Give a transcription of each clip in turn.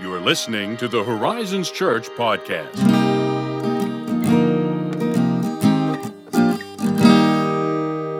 You are listening to the Horizons Church podcast.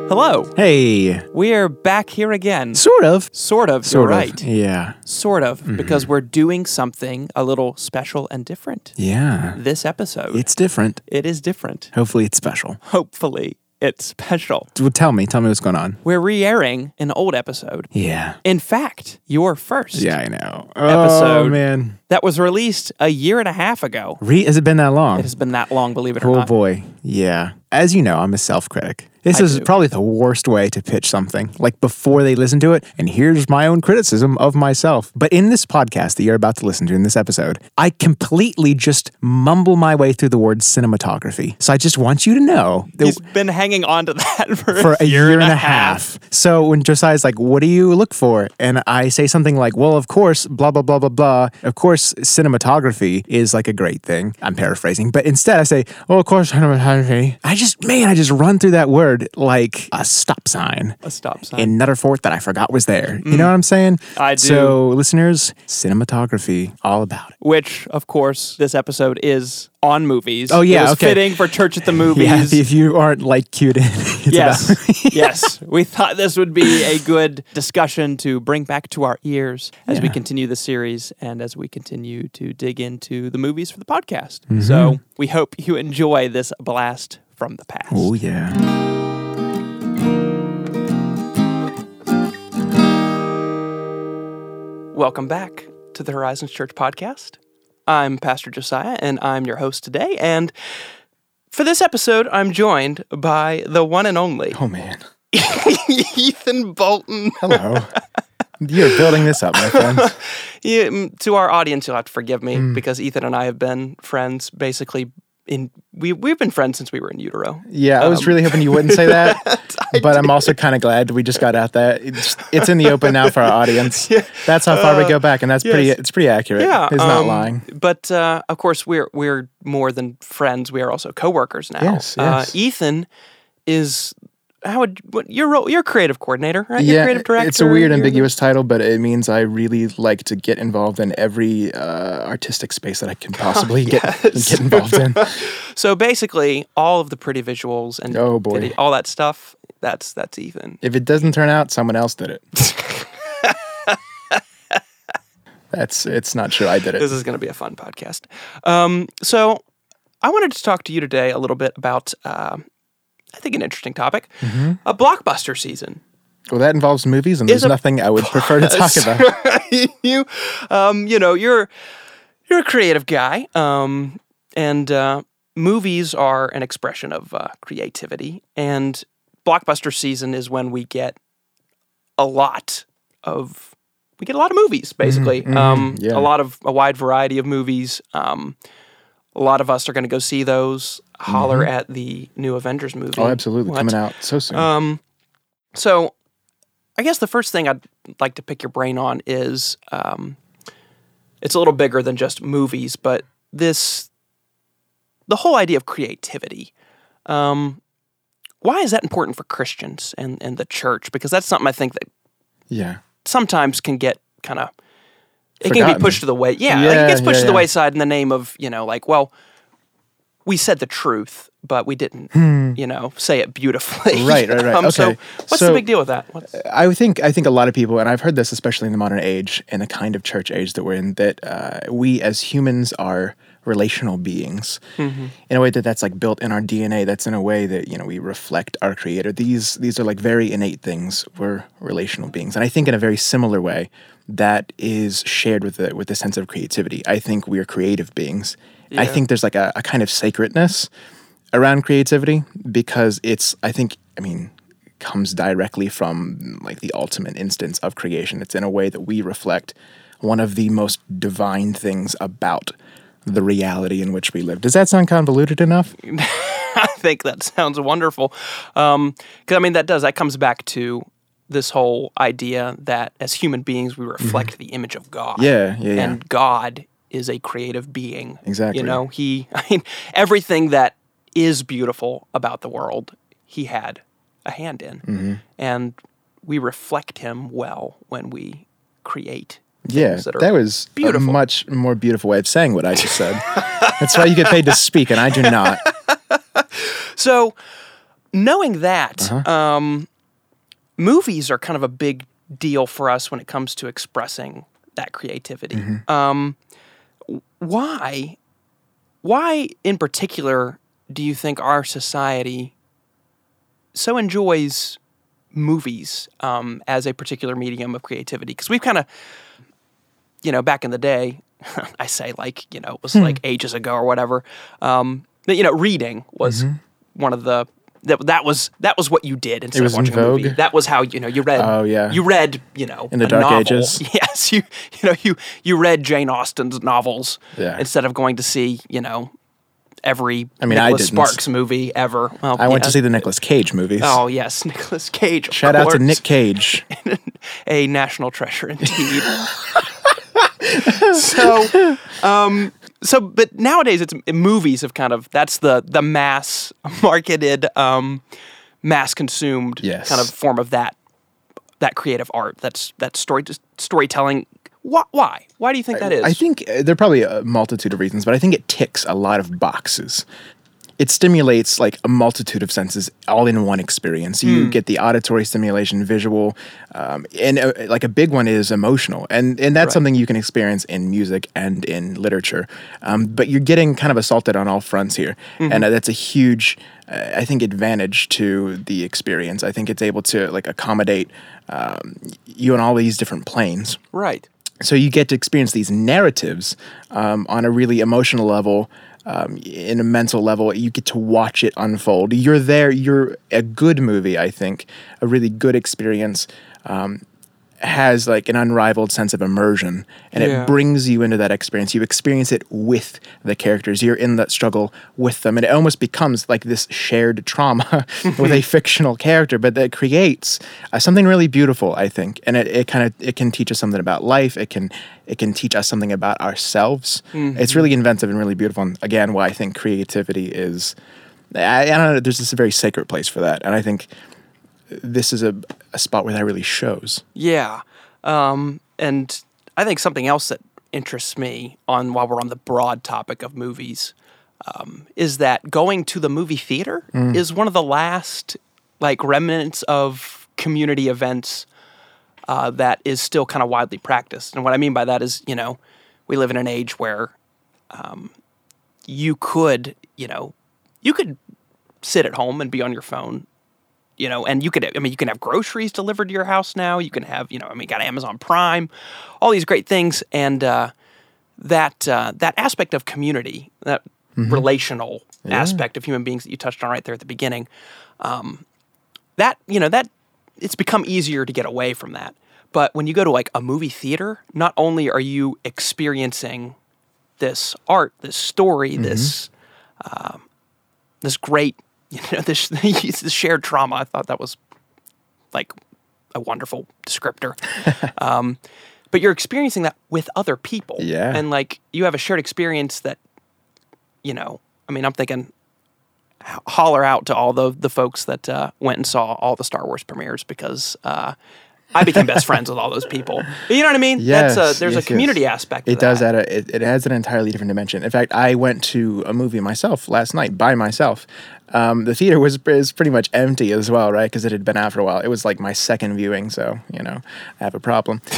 Hello. Hey, We are back here again. sort of. Sort of. Sort you're of. right. Yeah. Sort of. Mm-hmm. Because we're doing something a little special and different Yeah. this episode. It's different. it is different. Hopefully, it's special. Hopefully, it's special. Well, tell me. Tell me what's going on. We're re airing an old episode. Yeah. In fact, your first. Yeah, I know. Oh man. That was released a year and a half ago. Re- has it been that long? It has been that long, believe it or Oh not. boy. Yeah. As you know, I'm a self-critic. This I is do. probably the worst way to pitch something. Like before they listen to it, and here's my own criticism of myself. But in this podcast that you're about to listen to in this episode, I completely just mumble my way through the word cinematography. So I just want you to know that He's been hanging on to that for, for a year, and a half. So when Josiah's like, "What do you look for?" and I say something like, "Well, of course, blah blah blah blah blah. Of course, cinematography is like a great thing." I'm paraphrasing, but instead I say, "Oh, of course, cinematography." I just, man, I just run through that word like a stop sign. A stop sign. In Nutterfort that I forgot was there. You know what I'm saying? Mm. I do. So, listeners, cinematography, all about it. which, of course, this episode is on movies. Oh, yeah, It was okay. fitting for Church at the Movies. Yeah, if you aren't like cued in, yes, yes. We thought this would be a good discussion to bring back to our ears as we continue the series and as we continue to dig into the movies for the podcast. Mm-hmm. So we hope you enjoy this blast from the past. Oh yeah. Welcome back to the Horizons Church podcast. I'm Pastor Josiah, and I'm your host today. And for this episode, I'm joined by the one and only Oh man. Ethan Bolton. Hello. You're building this up, my friends. Yeah, to our audience, you'll have to forgive me Mm. because Ethan and I have been friends basically in we we've been friends since we were in utero. Yeah, I was really hoping you wouldn't say that, but I'm also kind of glad we just got out that. It's, it's in the open now for our audience. yeah. That's how far we go back, and that's pretty. It's pretty accurate. Yeah, it's not um, lying. But uh, of course, we're we're more than friends. We are also coworkers now. Yes, yes. Uh, Ethan is how would what your role? You're creative coordinator, right? You're Yeah, creative director. it's a weird, you're the- ambiguous title, but it means I really like to get involved in every uh, artistic space that I can possibly get yes. get involved in. So basically, all of the pretty visuals and Oh, boy. all that stuff. That's that's Ethan. If it doesn't turn out, someone else did it. That's it's not true. I did it. This is going to be a fun podcast. Um, so, I wanted to talk to you today a little bit about, uh, I think, an interesting topic Mm-hmm. a blockbuster season. Well, that involves movies, and there's nothing I would prefer to talk about. you, um, you know, you're you're a creative guy, um, and uh, movies are an expression of uh, creativity. And blockbuster season is when we get a lot of we get a lot of movies, basically. um, yeah. A lot of a wide variety of movies. A lot of us are going to go see those. Holler at the new Avengers movie. Oh, absolutely, What? coming out so soon. Um, so I guess the first thing I'd like to pick your brain on is um, it's a little bigger than just movies, but this the whole idea of creativity. Um, why is that important for Christians and, and the church? Because that's something I think that yeah. sometimes can get kind of it can be pushed to the way. Yeah, like it gets pushed yeah, to the yeah. wayside in the name of you know, like, well, we said the truth, but we didn't, you know, say it beautifully. Hmm. Right, right, right. Um, So, Okay. what's So- the big deal with that? What's, I think I think a lot of people, and I've heard this especially in the modern age, in the kind of church age that we're in, that uh, we as humans are relational beings Mm-hmm. in a way that that's like built in our DNA. That's in a way that you know we reflect our Creator. These these are like very innate things. We're relational beings, and I think in a very similar way that is shared with the with the sense of creativity. I think we are creative beings. I think there's like a, a kind of sacredness around creativity because it's I think I mean comes directly from like the ultimate instance of creation. It's in a way that we reflect one of the most divine things about the reality in which we live. Does that sound convoluted enough? I think that sounds wonderful. Because I mean, that does that comes back to this whole idea that as human beings we reflect the image of God. Mm-hmm. Yeah, yeah, yeah. And God is a creative being. Exactly. You know, he. I mean, everything that is beautiful about the world, he had a hand in, Mm-hmm. and we reflect him well when we create Yeah, that that was beautiful. a much more beautiful way of saying what I just said. That's why you get paid to speak, and I do not. So, knowing that, Uh-huh. um, movies are kind of a big deal for us when it comes to expressing that creativity. Mm-hmm. Um, why, why in particular do you think our society so enjoys movies um, as a particular medium of creativity? Because we've kind of, you know, back in the day, I say like you know it was Hmm. like ages ago or whatever. Um, you know, reading was one of the that that was that was what you did instead Mm-hmm. of in watching a movie. That was how you know you read. Oh, yeah. you read you know In the Dark novel. Ages? Yes, you you know you you read Jane Austen's novels Yeah. instead of going to see you know every I mean, I Nicholas didn't. Sparks movie ever. Well, I went to see the Nicolas Cage movies. Oh yes, Nicolas Cage. Shout out to. Nick Cage. a national treasure indeed. so, um, so, but nowadays it's movies have kind of that's the the mass marketed, um, mass consumed Yes. kind of form of that that creative art. That's that story storytelling. Why? Why? Why do you think that is? I think uh, there are probably a multitude of reasons, but I think it ticks a lot of boxes. It stimulates like a multitude of senses all in one experience. You get the auditory stimulation, visual, um, and uh, like a big one is emotional, and and that's Right. something you can experience in music and in literature. Um, but you're getting kind of assaulted on all fronts here, Mm-hmm. and uh, that's a huge, uh, I think, advantage to the experience. I think it's able to like accommodate um, you on all these different planes right. so you get to experience these narratives um, on a really emotional level um, in a mental level you get to watch it unfold. You're there you're a good movie i think a really good experience. Um, has like an unrivaled sense of immersion and Yeah. it brings you into that experience. You experience it with the characters. You're in that struggle with them and it almost becomes like this shared trauma with a fictional character but that creates uh, something really beautiful i think. And it, it kind of it can teach us something about life. It can it can teach us something about ourselves. It's really inventive and really beautiful and again why i think creativity is I, I don't know there's this very sacred place for that and i think this is a, a spot where that really shows Yeah. Um, and I think something else that interests me on while we're on the broad topic of movies um, is that going to the movie theater is one of the last like remnants of community events uh, that is still kind of widely practiced. And what I mean by that is, you know, we live in an age where um, you could, you know, you could sit at home and be on your phone you know, and you could, I mean, you can have groceries delivered to your house now. You can have, you know, I mean got Amazon Prime, all these great things, and uh, that uh, that aspect of community, that relational aspect of human beings that you touched on right there at the beginning, um, that you know that it's become easier to get away from that. But when you go to like a movie theater, not only are you experiencing this art, this story, this um, this great, you know, this this shared trauma. I thought that was like a wonderful descriptor. um, but you're experiencing that with other people, Yeah. and like you have a shared experience that, you know, I mean, I'm thinking. Holler out to all the the folks that uh, went and saw all the Star Wars premieres because uh, I became best friends with all those people. You know what I mean? Yes, That's a, there's yes, a community yes. aspect. to It does that. add a, it, it adds an entirely different dimension. In fact, I went to a movie myself last night by myself. Um, the theater was is pretty much empty as well, right? Because it had been out for a while. It was like my second viewing, so you know I have a problem.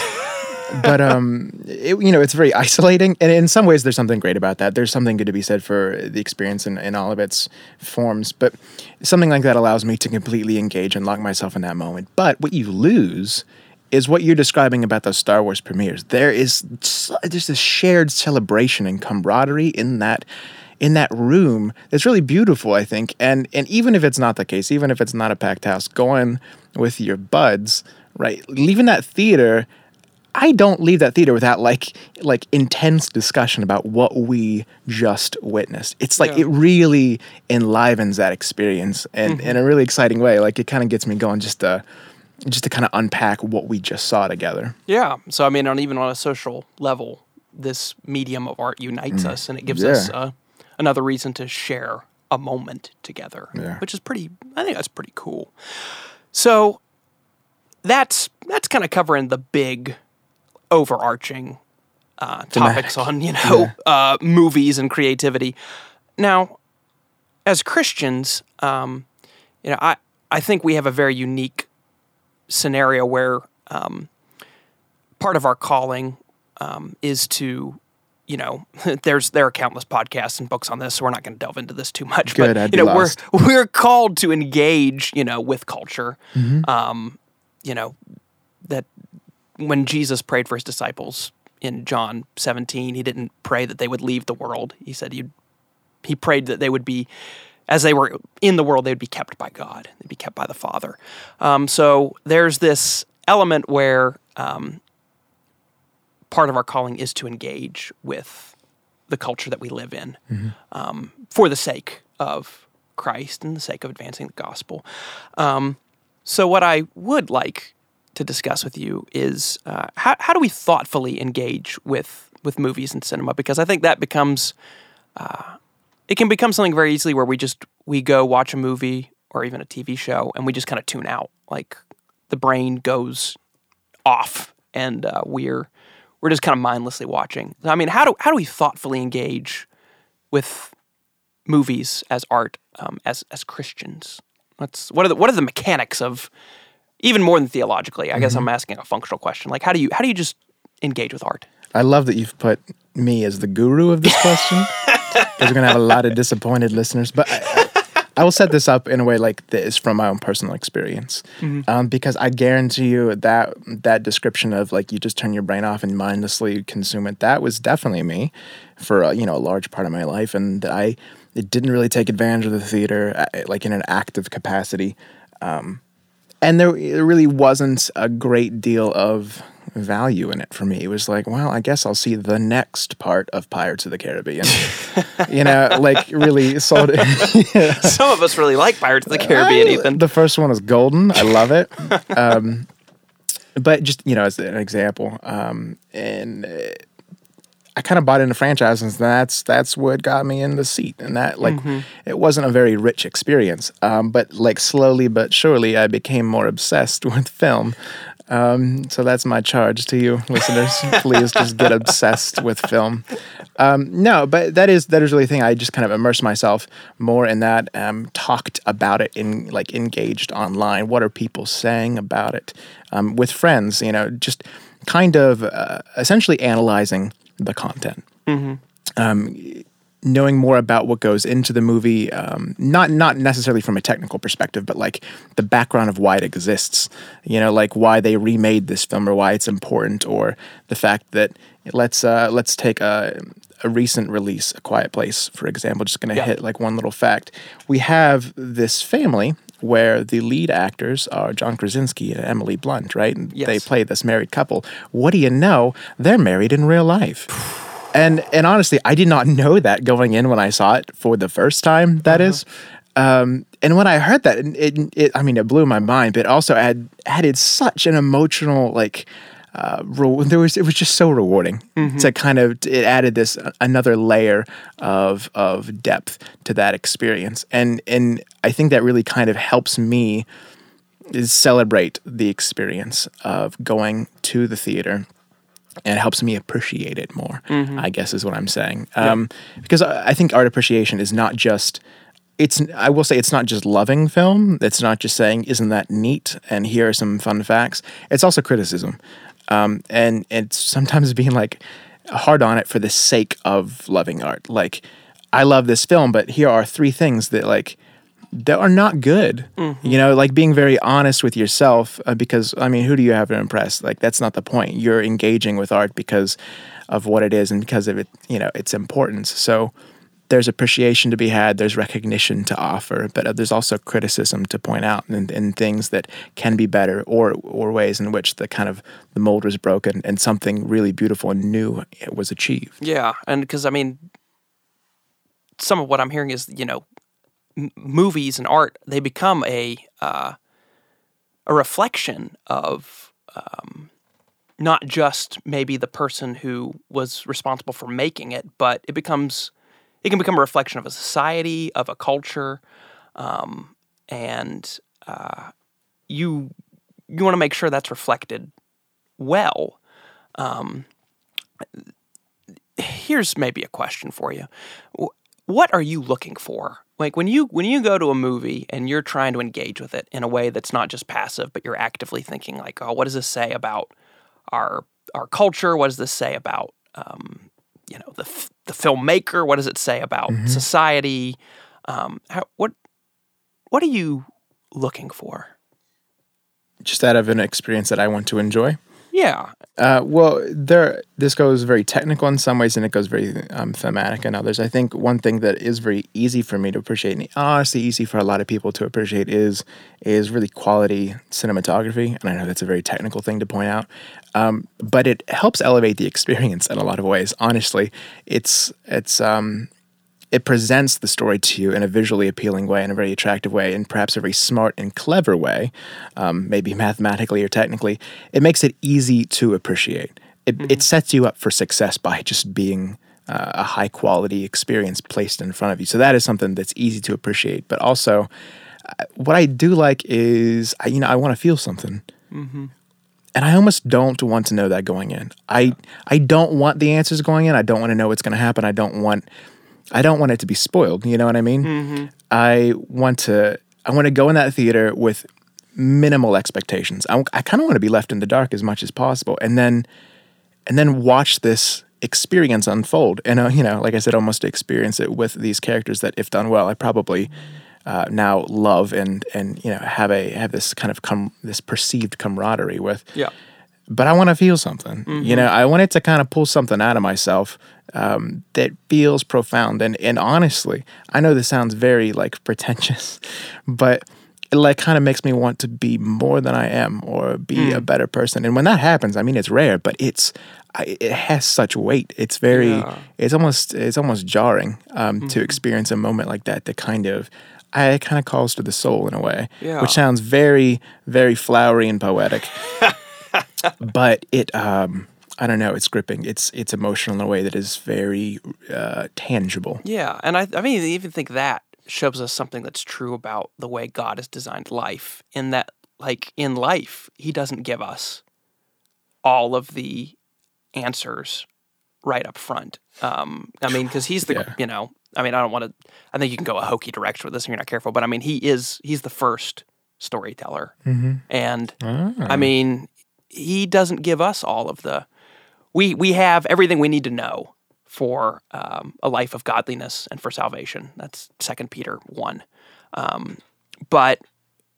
but um, it, you know, it's very isolating, and in some ways, there's something great about that. There's something good to be said for the experience in, in all of its forms. But something like that allows me to completely engage and lock myself in that moment. But what you lose is what you're describing about those Star Wars premieres. There is there's this shared celebration and camaraderie in that in that room that's really beautiful, I think. And and even if it's not the case, even if it's not a packed house, going with your buds, right? Leaving that theater, I don't leave that theater without like like intense discussion about what we just witnessed. It's like Yeah. it really enlivens that experience and in a really exciting way. Like it kind of gets me going just to just to kind of unpack what we just saw together. Yeah. So I mean, on even on a social level, this medium of art unites us, and it gives us Mm. Uh, another reason to share a moment together, Yeah. which is pretty. I think that's pretty cool. So that's that's kind of covering the big overarching uh, topics on you know uh, movies and creativity. Now, as Christians, um, you know, I I think we have a very unique scenario where um, part of our calling um, is to you know, there's there are countless podcasts and books on this, so we're not going to delve into this too much. Good, but I'd you know, we're we're called to engage, you know, with culture. Um, you know, that when Jesus prayed for his disciples in John 17, he didn't pray that they would leave the world. He said he he prayed that they would be as they were in the world, they would be kept by God. They'd be kept by the Father. Um, so there's this element where um, part of our calling is to engage with the culture that we live in um, for the sake of Christ and the sake of advancing the gospel. Um, so, what I would like to discuss with you is uh, how, how do we thoughtfully engage with, with movies and cinema? Because I think that becomes it can become something very easily where we just we go watch a movie or even a TV show and we just kind of tune out. Like the brain goes off and uh, we're we're just kind of mindlessly watching. I mean, how do how do we thoughtfully engage with movies as art um, as as Christians? What's what are the what are the mechanics of even more than theologically? I guess I'm asking a functional question. Like how do you how do you just engage with art? I love that you've put me as the guru of this question because we're gonna have a lot of disappointed listeners. But I, I will set this up in a way like this from my own personal experience, um, because I guarantee you that that description of like you just turn your brain off and mindlessly consume it. That was definitely me for uh, you know a large part of my life, and I it didn't really take advantage of the theater uh, like in an active capacity and there, there really wasn't a great deal of value in it for me. It was like, well, I guess I'll see the next part of Pirates of the Caribbean. you know, like really sold it. Some of us really like Pirates of the Caribbean, Ethan. The first one is golden. I love it. Um, but just you know, as an example, um, and uh, I kind of bought into franchises, and that's that's what got me in the seat. And that like it wasn't a very rich experience, um, but like slowly but surely, I became more obsessed with film. Um, so that's my charge to you, listeners. Please just get obsessed with film. Um, no, but that is that is really the thing. I just kind of immersed myself more in that. Um, talked about it in like engaged online. What are people saying about it um, with friends? You know, just kind of uh, essentially analyzing the content. Um, knowing more about what goes into the movie, um, not not necessarily from a technical perspective, but like the background of why it exists. You know, like why they remade this film or why it's important, or the fact that let's uh, let's take a a recent release, A Quiet Place, for example. Just going to Yeah. hit like one little fact. We have this family where the lead actors are John Krasinski and Emily Blunt, right? And They play this married couple. What do you know? They're married in real life. And and honestly, I did not know that going in when I saw it for the first time. That is, um, and when I heard that, it, it, it I mean, it blew my mind. But also add, added such an emotional like. Uh, re- there was it was just so rewarding. To kind of it added this uh, another layer of of depth to that experience. And and I think that really kind of helps me is celebrate the experience of going to the theater and helps me appreciate it more i guess is what i'm saying. Um, because I, I think art appreciation is not just it's i will say it's not just loving film. It's not just saying isn't that neat? and here are some fun facts. It's also criticism um, and it's sometimes being like hard on it for the sake of loving art like i love this film but here are three things that like that are not good. You know, like being very honest with yourself uh, because I mean, who do you have to impress? Like that's not the point. You're engaging with art because of what it is and because of it, you know, its importance. So there's appreciation to be had, there's recognition to offer, but uh, there's also criticism to point out and, and things that can be better or or ways in which the kind of the mold was broken and something really beautiful and new was achieved. Yeah, and because I mean, some of what I'm hearing is you know, m- movies and art they become a uh, a reflection of um, not just maybe the person who was responsible for making it, but it becomes it can become a reflection of a society, of a culture, um, and uh, you you want to make sure that's reflected well. here's maybe a question for you. What are you looking for? Like when you when you go to a movie and you're trying to engage with it in a way that's not just passive, but you're actively thinking like, oh, what does this say about our our culture? What does this say about um, you know the f- the filmmaker? What does it say about society? Um, how, what what are you looking for? Just out of an experience that I want to enjoy. Yeah, Uh, well, there. This goes very technical in some ways, and it goes very um, thematic in others. I think one thing that is very easy for me to appreciate, and honestly easy for a lot of people to appreciate, is is really quality cinematography. And I know that's a very technical thing to point out, um, but it helps elevate the experience in a lot of ways. Honestly, it's it's um, it presents the story to you in a visually appealing way, in a very attractive way, and perhaps a very smart and clever way, um, maybe mathematically or technically. It makes it easy to appreciate. It, it sets you up for success by just being uh, a high quality experience placed in front of you. So that is something that's easy to appreciate. But also, uh, what I do like is, I, you know, I want to feel something and I almost don't want to know that going in. I I don't want the answers going in. I don't want to know what's going to happen. I don't want I don't want it to be spoiled. You know what I mean? I want to I want to go in that theater with minimal expectations. I, I kind of want to be left in the dark as much as possible, and then and then watch this experience unfold. And uh, you know, like I said, almost experience it with these characters that, if done well, I probably uh, now love and and you know have a have this kind of come this perceived camaraderie with yeah, but I want to feel something. You know, I wanted to kind of pull something out of myself um, that feels profound. And and honestly, I know this sounds very like pretentious, but it like kind of makes me want to be more than I am or be a better person. And when that happens, I mean, it's rare, but it's I, it has such weight. It's very, Yeah. it's almost it's almost jarring um, to experience a moment like that. That kind of. I, it kind of calls to the soul in a way, Yeah. which sounds very, very flowery and poetic but it um I don't know, it's gripping. It's it's emotional in a way that is very uh, tangible. Yeah, and I, I mean, I even think that shows us something that's true about the way God has designed life. In that, like in life, He doesn't give us all of the answers right up front. Um, I mean, because He's the Yeah. you know, I mean, I don't want to. I think you can go a hokey direction with this if you're not careful, but I mean, He is He's the first storyteller, and I mean, He doesn't give us all of the. We we have everything we need to know for um, a life of godliness and for salvation. That's Second Peter one, um, but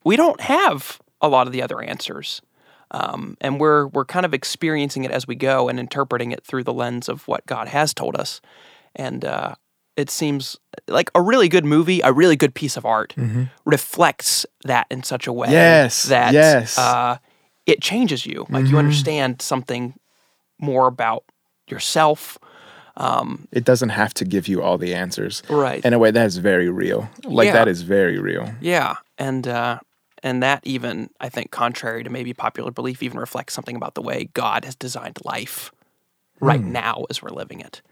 we don't have a lot of the other answers, um, and we're we're kind of experiencing it as we go and interpreting it through the lens of what God has told us, and uh, it seems like a really good movie, a really good piece of art, reflects that in such a way Yes, that yes. uh, it changes you. Like you understand something more about yourself. It doesn't have to give you all the answers. Right. In a way that is very real. Like Yeah. that is very real. Yeah, and uh, and that even I think, contrary to maybe popular belief, even reflects something about the way God has designed life right now as we're living it.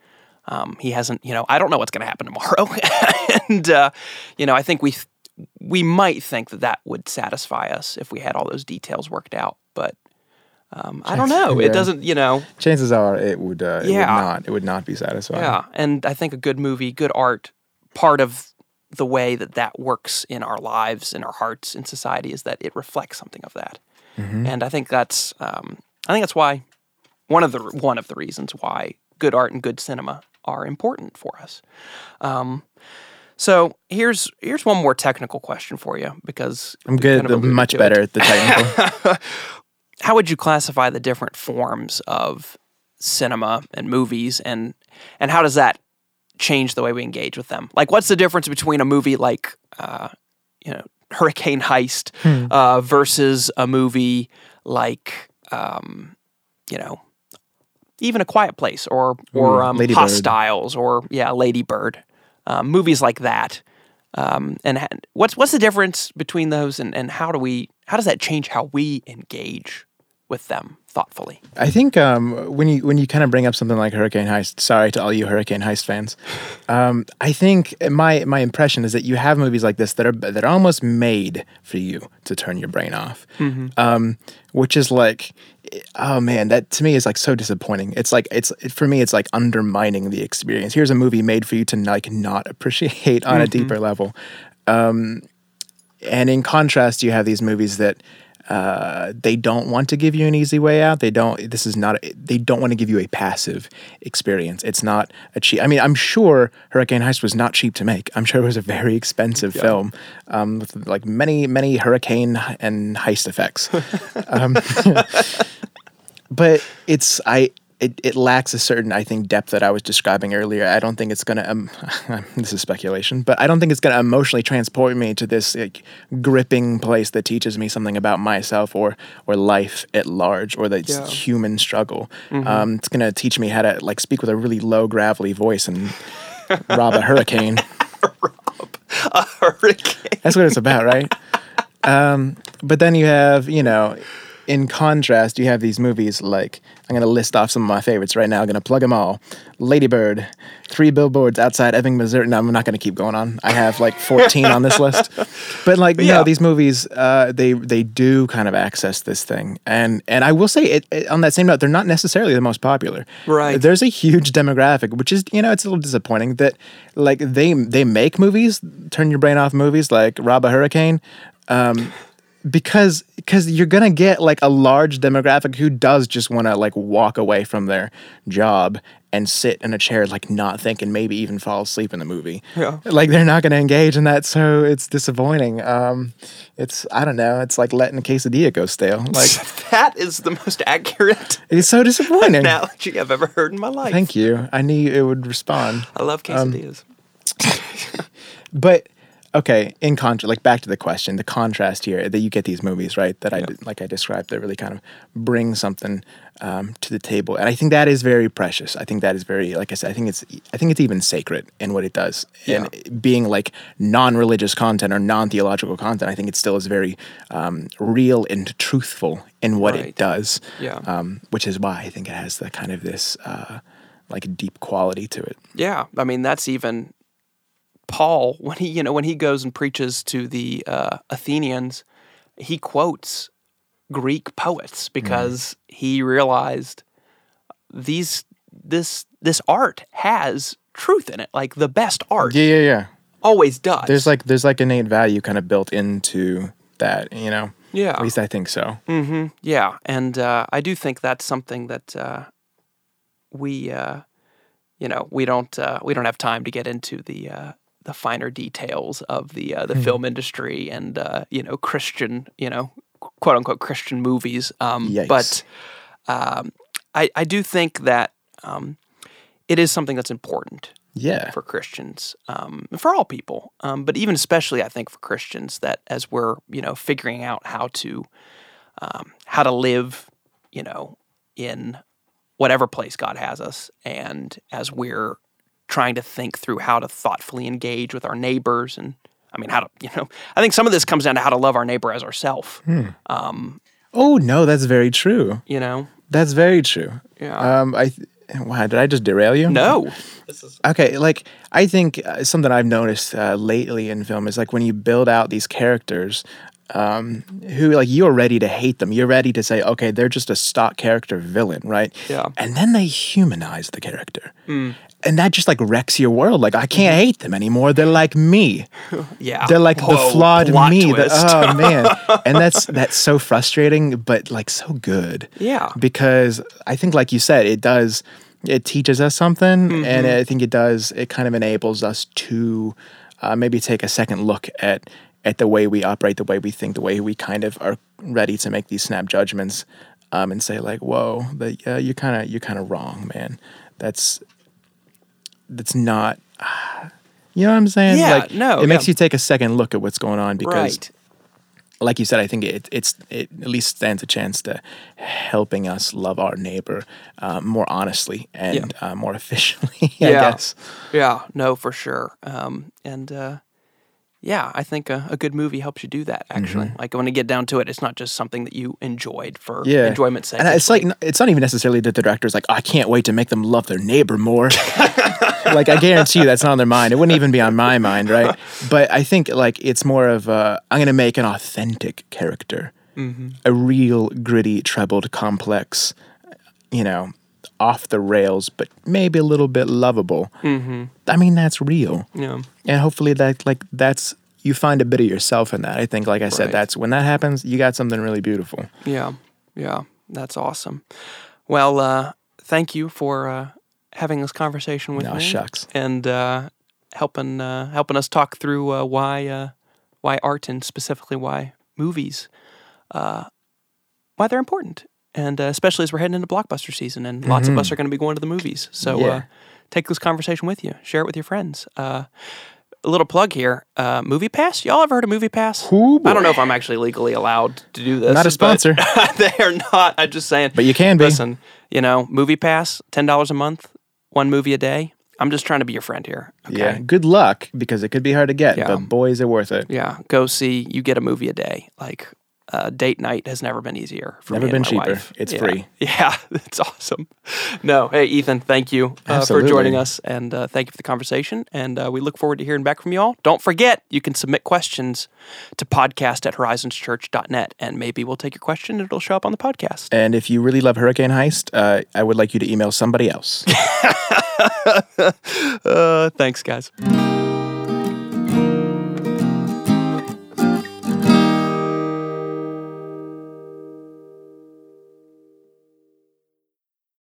Um, he hasn't, you know, I don't know what's going to happen tomorrow, and uh, you know, I think we th- we might think that that would satisfy us if we had all those details worked out, but. Um, I don't know. Yeah. It doesn't, you know. Chances are it would uh, it Yeah. would not it would not be satisfying. Yeah, and I think a good movie, good art, part of the way that that works in our lives, in our hearts, in society, is that it reflects something of that. And I think that's, um, I think that's why one of the one of the reasons why good art and good cinema are important for us. Um, so here's here's one more technical question for you because I'm good. kind of much to it better at the technical. how would you classify the different forms of cinema and movies and and how does that change the way we engage with them like what's the difference between a movie like uh, you know hurricane heist Hmm. uh, versus a movie like um, you know even a quiet place or or um, Lady Bird. hostiles or yeah lady bird um, movies like that um, and ha- what's what's the difference between those and, and how do we how does that change how we engage with them thoughtfully I think um, when you when you kind of bring up something like Hurricane Heist, sorry to all you Hurricane Heist fans, um, I think my my impression is that you have movies like this that are that are almost made for you to turn your brain off, um, which is like oh man, that to me is like so disappointing. It's like it's for me, it's like undermining the experience. Here's a movie made for you to like not appreciate on a deeper level. Um, and in contrast, you have these movies that uh, they don't want to give you an easy way out. They don't. This is not. They don't want to give you a passive experience. It's not a cheap. I mean, I'm sure Hurricane Heist was not cheap to make. I'm sure it was a very expensive film um, with like many, many hurricane and heist effects. um, but it's I. It, it lacks a certain, I think, depth that I was describing earlier. I don't think it's gonna. Um, this is speculation, but I don't think it's gonna emotionally transport me to this like, gripping place that teaches me something about myself or or life at large or the Yeah. human struggle. Um, it's gonna teach me how to like speak with a really low gravelly voice and rob a hurricane. rob a Hurricane. That's what it's about, right? Um, but then you have, you know, in contrast, you have these movies like I'm going to list off some of my favorites right now. I'm going to plug them all. Lady Bird, Three Billboards Outside Ebbing, Missouri. No, I'm not going to keep going on. I have like 14 on this list. But like, you Yeah. know, these movies, uh, they they do kind of access this thing, and and I will say it, it on that same note, they're not necessarily the most popular. Right. There's a huge demographic, which is you know it's a little disappointing that like they they make movies, turn your brain off movies like Rob a Hurricane, um, because because you're gonna get like a large demographic who does just want to like walk away from their job and sit in a chair like not think and maybe even fall asleep in the movie. Yeah. Like they're not gonna engage in that, so it's disappointing. Um, it's I don't know. It's like letting a quesadilla go stale. Like That is the most accurate it's so disappointing. analogy I've ever heard in my life. Thank you. I knew it would respond. I love quesadillas. But okay, in contrast, like back to the question, the contrast here that you get these movies, right? That I like I described that really kind of bring something um, to the table, and I think that is very precious. I think that is very, like I said, I think it's I think it's even sacred in what it does, and being like non-religious content or non-theological content, I think it still is very um, real and truthful in what Right. it does. Yeah. um, which is why I think it has the kind of this. Uh, like deep quality to it. Yeah, I mean that's even Paul when he you know when he goes and preaches to the uh, Athenians, he quotes Greek poets because he realized these this this art has truth in it, like the best art Yeah, yeah, yeah. always does. there's like there's like innate value kind of built into that you know Yeah. at least i think so Mm-hmm. Yeah, and uh, I do think that's something that uh, we, uh, you know, we don't uh, we don't have time to get into the uh, the finer details of the uh, the film industry and uh, you know Christian, you know, quote unquote Christian movies. Um, but um, I I do think that um, it is something that's important yeah. for Christians, um, for all people, um, but even especially I think for Christians that as we're you know figuring out how to um, how to live, you know, in whatever place God has us, and as we're trying to think through how to thoughtfully engage with our neighbors, and I mean how to you know I think some of this comes down to how to love our neighbor as ourself. oh no that's very true You know, that's very true Yeah. um i th- wow did i just derail you no, okay like i think uh, something i've noticed uh, lately in film is like when you build out these characters um, who like you're ready to hate them. You're ready to say, okay, they're just a stock character villain, right? Yeah. And then they humanize the character, and that just like wrecks your world. Like I can't hate them anymore. They're like me. yeah, They're like the flawed me. That, oh man, and that's that's so frustrating, but like so good. Yeah. because I think, like you said, it does. It teaches us something, Mm-hmm. and I think it does. It kind of enables us to uh, maybe take a second look at at the way we operate, the way we think, the way we kind of are ready to make these snap judgments, um, and say like, "Whoa, but yeah, you're kind of you're kind of wrong, man. That's that's not." You know what I'm saying? Yeah, like, no, It makes you take a second look at what's going on because right. like you said, I think it it's it at least stands a chance to helping us love our neighbor uh, more honestly and uh, more efficiently. I Yeah. guess. Yeah, no, for sure. Um, and uh, yeah, I think a, a good movie helps you do that. Actually, like when you get down to it, it's not just something that you enjoyed for Mm-hmm. Yeah, enjoyment's sake. And it's like it's not even necessarily that the director's like, I can't wait to make them love their neighbor more. like I guarantee you, that's not on their mind. It wouldn't even be on my mind, right? But I think like it's more of a, I'm going to make an authentic character a real gritty, troubled, complex, you know, off the rails, but maybe a little bit lovable. Mm-hmm. I mean, that's real. Yeah. and hopefully that like that's you find a bit of yourself in that. I think, like I said, Right. that's when that happens, you got something really beautiful. Yeah, yeah, that's awesome. Well, uh, thank you for uh, having this conversation with Aw, me. shucks. and uh, helping uh, helping us talk through uh, why uh, why art and specifically why movies uh, why they're important, and uh, especially as we're heading into blockbuster season, and lots of us are going to be going to the movies. So uh, Mm-hmm. Take this conversation with you, share it with your friends. Uh, a little plug here, uh, Movie Pass. Y'all ever heard of Movie Pass? Ooh, I don't know if I'm actually legally allowed to do this. Not a sponsor. they are not. I'm just saying. But you can be. Listen, you know, Movie Pass, ten dollars a month, one movie a day. I'm just trying to be your friend here. Okay? Yeah. Good luck because it could be hard to get, Yeah. but boys are worth it. Yeah, go see. You get a movie a day. Like uh, date night has never been easier. For Never me been cheaper. wife. It's Yeah. free. Yeah, it's awesome. No, hey Ethan, thank you uh, for joining us, and uh, thank you for the conversation. And uh, we look forward to hearing back from you all. Don't forget, you can submit questions to podcast at horizonschurch.net, and maybe we'll take your question and it'll show up on the podcast. And if you really love Hurricane Heist, uh, I would like you to email somebody else. Uh, thanks, guys.